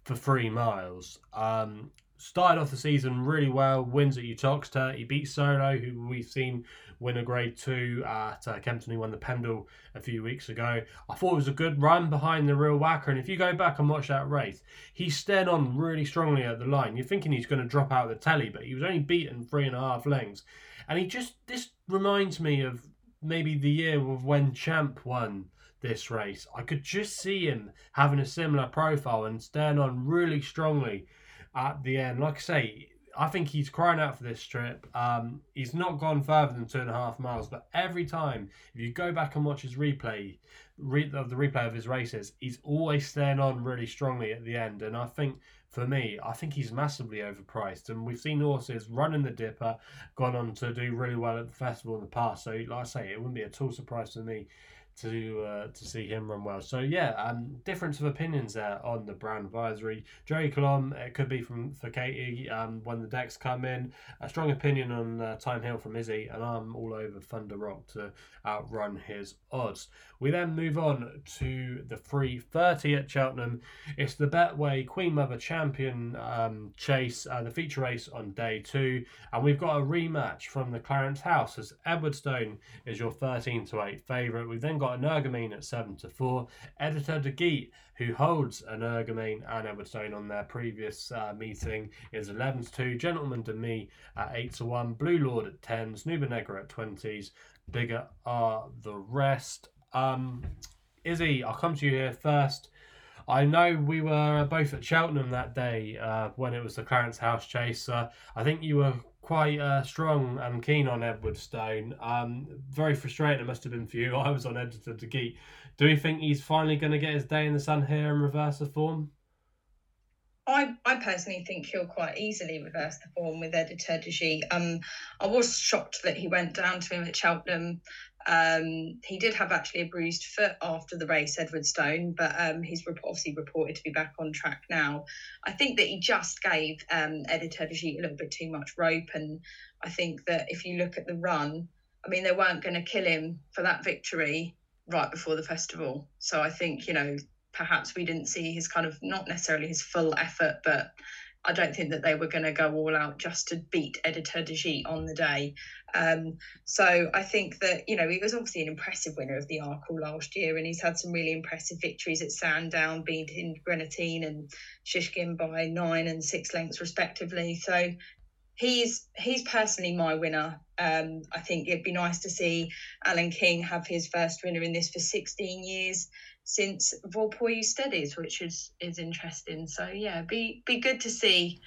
for three miles. Um, started off the season really well, wins at Uttoxeter. He beat Solo, who we've seen win a grade two at uh, Kempton, who won the Pendil a few weeks ago. I thought it was a good run behind the real whacker. And if you go back and watch that race, he's staying on really strongly at the line. You're thinking he's going to drop out of the telly, but he was only beaten three and a half lengths. And he just, this reminds me of maybe the year of when Champ won this race. I could just see him having a similar profile and staying on really strongly at the end. Like I say, I think he's crying out for this trip. Um, he's not gone further than two and a half miles, but every time, if you go back and watch his replay re- the replay of his races, he's always staying on really strongly at the end. And I think, for me, I think he's massively overpriced. And we've seen horses running the Dipper, gone on to do really well at the festival in the past. So, like I say, it wouldn't be at all surprise to me to uh, to see him run well. So yeah, um, difference of opinions there on the Brown Advisory. Jerry Colom, it could be from for Katie um, when the decks come in. A strong opinion on uh, Thyme Hill from Izzy, and I'm all over Thunder Rock to outrun his odds. We then move on to the free 30 at Cheltenham. It's the Betway Queen Mother Champion um, chase, uh, the feature race on day two, and we've got a rematch from the Clarence House as Edwardstone is your 13 to 8 favourite. We've then got got Energumene at 7 to 4. Editeur Du Gite, who holds Energumene and Edwardstone on their previous uh, meeting, is 11 to 2. Gentleman De Mee at 8 to 1. Blue Lord at 10s. Nube Negra at 20s. Bigger are the rest. Um, Izzy, I'll come to you here first. I know we were both at Cheltenham that day uh, when it was the Clarence House chase. Uh, I think you were quite uh, strong and keen on Edwardstone. Um, very frustrating it must have been for you. <laughs> I was on Editeur Du Gite. Do you think he's finally going to get his day in the sun here and reverse the form? I, I personally think he'll quite easily reverse the form with Editeur Du. Um, I was shocked that he went down to him at Cheltenham um, he did have actually a bruised foot after the race, Edwardstone, but um, he's obviously reported to be back on track now. I think that he just gave um, Editor a little bit too much rope, and I think that if you look at the run, I mean, they weren't going to kill him for that victory right before the festival. So I think, you know, perhaps we didn't see his kind of not necessarily his full effort, but I don't think that they were going to go all out just to beat Editeur Du Gite on the day. Um, so I think that, you know, he was obviously an impressive winner of the Arkle last year and he's had some really impressive victories at Sandown, beating Greaneteen and Shishkin by nine and six lengths respectively. So he's he's personally my winner. Um, I think it'd be nice to see Alan King have his first winner in this for 16 years since Voy Por Ustedes, which is is interesting. So yeah, be be good to see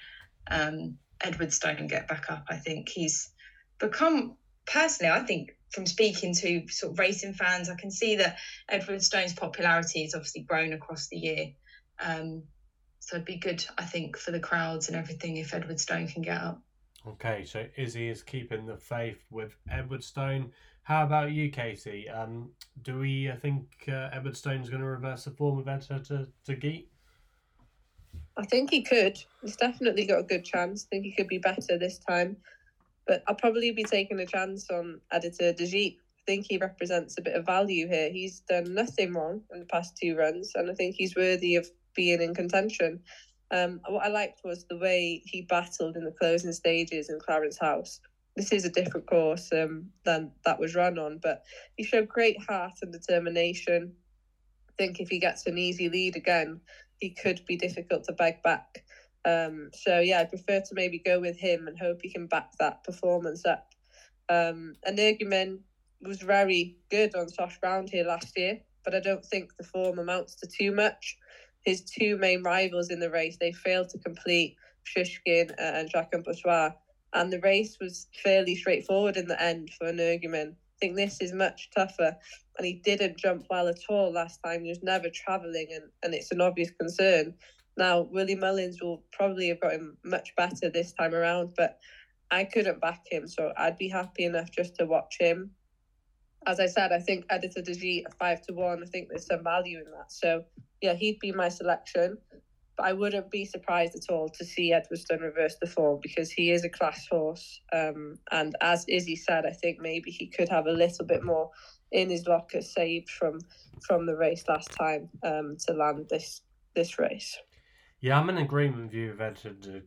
um, Edwardstone get back up. I think he's become personally. I think from speaking to sort of racing fans, I can see that Edwardstone's popularity has obviously grown across the year. Um, so it'd be good, I think, for the crowds and everything if Edwardstone can get up. Okay, so Izzy is keeping the faith with Edwardstone. How about you, Katie? Um, do we I think uh, Edwardstone's going to reverse the form of Editor to, to Geet? I think he could. He's definitely got a good chance. I think he could be better this time. But I'll probably be taking a chance on Editeur Gite. I think he represents a bit of value here. He's done nothing wrong in the past two runs, and I think he's worthy of being in contention. Um, what I liked was the way he battled in the closing stages in Clarence House. This is a different course um, than that was run on, but he showed great heart and determination. I think if he gets an easy lead again, he could be difficult to beg back. Um, so yeah, I prefer to maybe go with him and hope he can back that performance up. Um, Energumene was very good on soft ground here last year, but I don't think the form amounts to too much his two main rivals in the race, they failed to complete Shishkin and Jacques Bourgeois. And the race was fairly straightforward in the end for Energumene. I think this is much tougher. And he didn't jump well at all last time. He was never travelling, and, and it's an obvious concern. Now, Willie Mullins will probably have got him much better this time around, but I couldn't back him, so I'd be happy enough just to watch him. As I said, I think Editeur Du at five to one. I think there's some value in that. So yeah, he'd be my selection. But I wouldn't be surprised at all to see Edwardstone reverse the form because he is a class horse. Um, and as Izzy said, I think maybe he could have a little bit more in his locker saved from from the race last time um, to land this this race. Yeah, I'm in agreement with you, Edward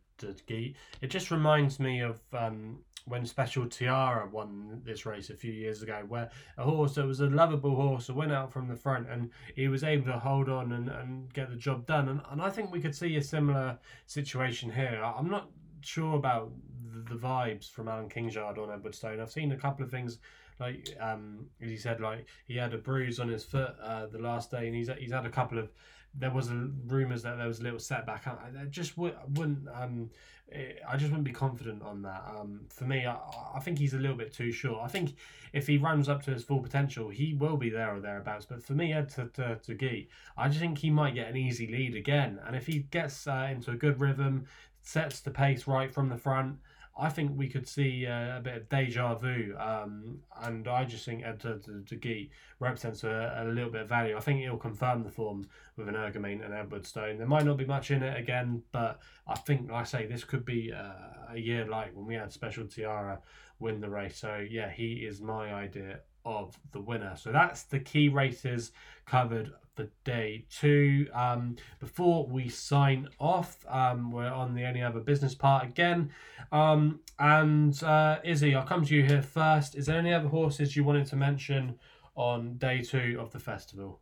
It just reminds me of um, when Special Tiara won this race a few years ago, where a horse that was a lovable horse went out from the front and he was able to hold on and, and get the job done. And, and I think we could see a similar situation here. I'm not sure about the, the vibes from Alan Kingshard on Edwardstone. I've seen a couple of things like um, as he said, like he had a bruise on his foot uh, the last day, and he's he's had a couple of. There was a, rumors that there was a little setback. I, I just w- wouldn't. Um, eh, I just wouldn't be confident on that. Um, for me, I, I think he's a little bit too short. I think if he runs up to his full potential, he will be there or thereabouts. But for me, Ed to to, to Geet, I just think he might get an easy lead again. And if he gets uh, into a good rhythm, sets the pace right from the front. I think we could see uh, a bit of deja vu, um, and I just think Ed to, represents a, a, little bit of value. I think he'll confirm the form with an Energumene and Edwardstone. There might not be much in it again, but I think, like I say, this could be uh, a year like when we had Special Tiara win the race. So yeah, he is my idea of the winner. So that's the key races covered for day two. Um, before we sign off, um, we're on the only other business part again. Um, and uh, Izzy, I'll come to you here first. Is there any other horses you wanted to mention on day two of the festival?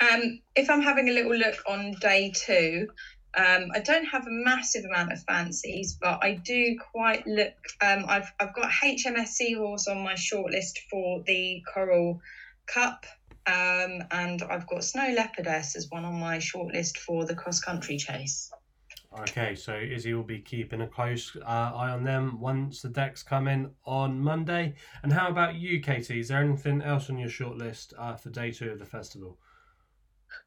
Um, if I'm having a little look on day two, um, I don't have a massive amount of fancies, but I do quite look. Um, I've I've got HMS Seahorse on my shortlist for the Coral Cup. Um, and I've got Snow Leopardess as one on my shortlist for the cross country chase. Okay, so Izzy will be keeping a close uh, eye on them once the decks come in on Monday. And how about you, Katie? Is there anything else on your shortlist uh, for day two of the festival?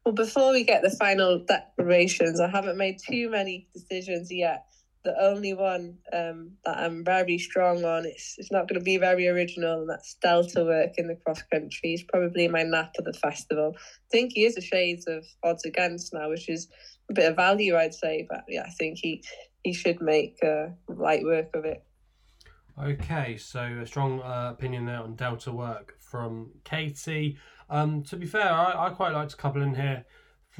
Well, before we get the final declarations, I haven't made too many decisions yet the only one um, that I'm very strong on. It's it's not going to be very original, and that's Delta work in the cross country. He's probably my nap of the festival. I think he is a shades of odds against now, which is a bit of value, I'd say. But yeah, I think he he should make uh, light work of it. Okay, so a strong uh, opinion there on Delta work from Katie. Um, to be fair, I, I quite like to couple in here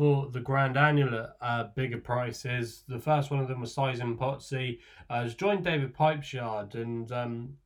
for the Grand Annual at uh, bigger prices. The first one of them was Sizing Pottsie. Uh, has joined David Pipeshard and um,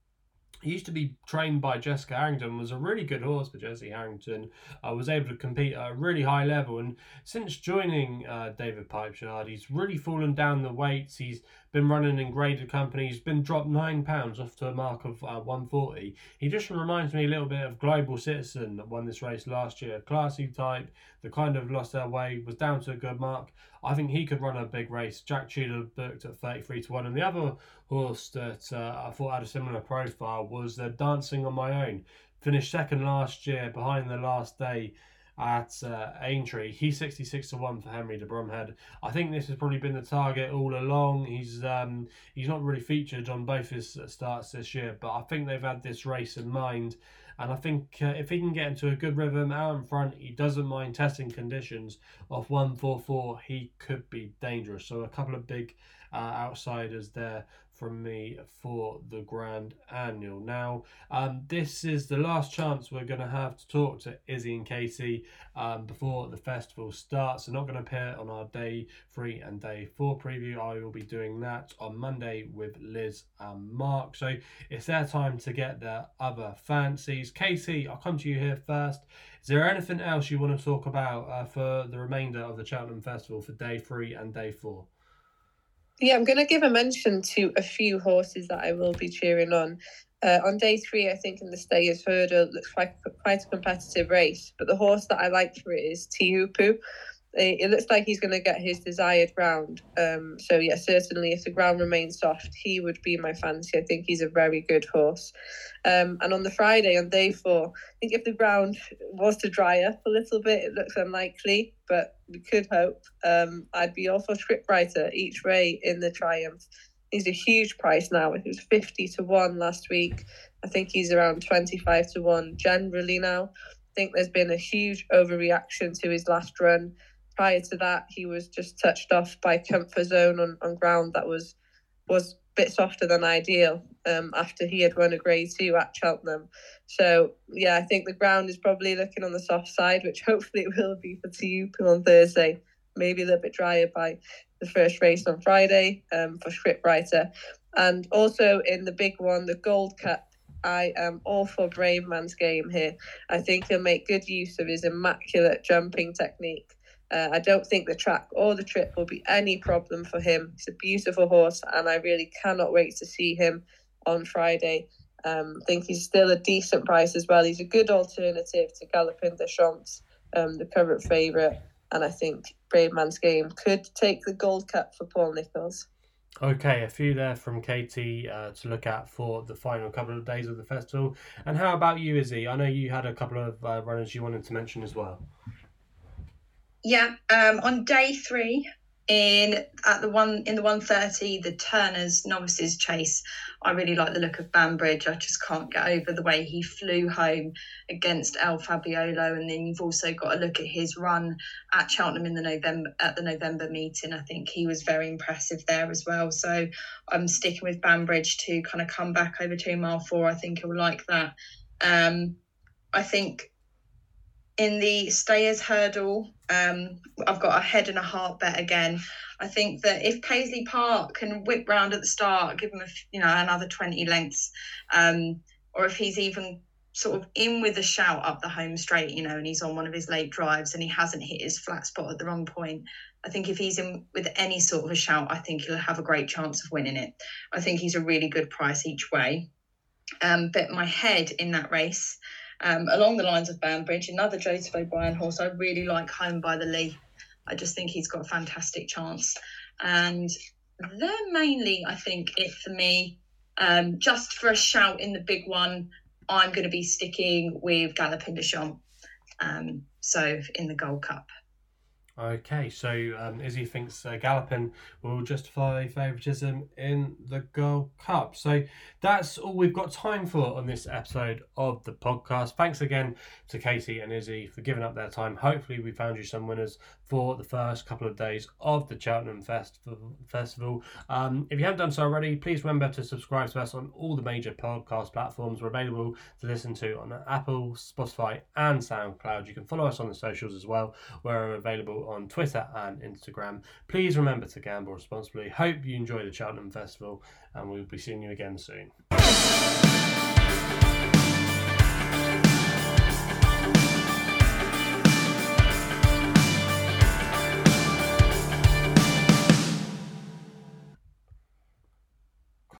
he used to be trained by Jessica Harrington, was a really good horse for Jessie Harrington. Uh, was able to compete at a really high level. And since joining uh, David Pipeshard, he's really fallen down the weights. He's been running in graded company. He's been dropped nine pounds off to a mark of uh, 140. He just reminds me a little bit of Global Citizen that won this race last year. Classy type, the kind of lost their way, was down to a good mark. I think he could run a big race. Jack Tudor booked at 33 to 1. And the other horse that uh, I thought had a similar profile was uh, Dancing on My Own. Finished second last year behind the last day at uh, Aintree. He's 66 to 1 for Henry de Bromhead. I think this has probably been the target all along. He's um, he's not really featured on both his starts this year, but I think they've had this race in mind. And I think uh, if he can get into a good rhythm out in front, he doesn't mind testing conditions of 144, he could be dangerous. So a couple of big uh, outsiders there from me for the Grand Annual. Now, um, this is the last chance we're going to have to talk to Izzy and Casey um, before the festival starts. They're not going to appear on our day three and day four preview. I will be doing that on Monday with Liz and Mark. So it's their time to get their other fancies. Casey, I'll come to you here first. Is there anything else you want to talk about uh, for the remainder of the Cheltenham Festival for day three and day four? Yeah, I'm going to give a mention to a few horses that I will be cheering on. Uh, on day three, I think in the Stayers Hurdle, looks quite, quite a competitive race, but the horse that I like for it is Teahupoo it looks like he's going to get his desired ground. Um, so yeah, certainly if the ground remains soft, he would be my fancy. I think he's a very good horse. Um, and on the Friday, on day four, I think if the ground was to dry up a little bit, it looks unlikely, but we could hope. Um, I'd be all for Scriptwriter each way in the Triumph. He's a huge price now. It was 50 to 1 last week. I think he's around 25 to 1 generally now. I think there's been a huge overreaction to his last run prior to that, he was just touched off by comfort zone on, on ground that was was a bit softer than ideal um, after he had won a grade two at Cheltenham. So yeah, I think the ground is probably looking on the soft side, which <laughs> hopefully it will be for Teahupoo on Thursday. Maybe a little bit drier by the first race on Friday um, for Scriptwriter. And also in the big one, the Gold Cup, I am all for Bravemansgame here. I think he'll make good use of his immaculate jumping technique. Uh, I don't think the track or the trip will be any problem for him. He's a beautiful horse, and I really cannot wait to see him on Friday. Um, I think he's still a decent price as well. He's a good alternative to Galopin Des Champs, um, the current favourite. And I think Bravemansgame Game could take the Gold Cup for Paul Nicholls. Okay, a few there from Katie uh, to look at for the final couple of days of the festival. And how about you, Izzy? I know you had a couple of uh, runners you wanted to mention as well. Yeah, um, on day three, in at the one in the 130 the turners novices chase i really like the look of banbridge. I just can't get over the way he flew home against el fabiolo and then you've also got a look at his run at cheltenham in the november at the november meeting. I think he was very impressive there as well. So i'm sticking with banbridge to kind of come back over two mile four. I think he'll like that. Um i think in the stayers hurdle, um, I've got a head and a heart bet again. I think that if Paisley Park can whip round at the start, give him a you know another twenty lengths, um, or if he's even sort of in with a shout up the home straight, you know, and he's on one of his late drives and he hasn't hit his flat spot at the wrong point. I think if he's in with any sort of a shout, I think he'll have a great chance of winning it. I think he's a really good price each way. Um, but my head in that race um, along the lines of Banbridge, another Joseph O'Brien horse. I really like Home by the Lee. I just think he's got a fantastic chance. And they're mainly, I think, it for me. Um, just for a shout in the big one, I'm going to be sticking with Galopin Des Champs. Um, so in the Gold Cup. Okay, so um, Izzy thinks uh, Galopin will justify favouritism in the Gold Cup. So that's all we've got time for on this episode of the podcast. Thanks again to Katie and Izzy for giving up their time. Hopefully, we found you some winners for the first couple of days of the Cheltenham Festival. Um, if you haven't done so already, please remember to subscribe to us on all the major podcast platforms. We're available to listen to on Apple, Spotify, and SoundCloud. You can follow us on the socials as well. We're available on Twitter and Instagram. Please remember to gamble responsibly. Hope you enjoy the Cheltenham Festival, and we'll be seeing you again soon.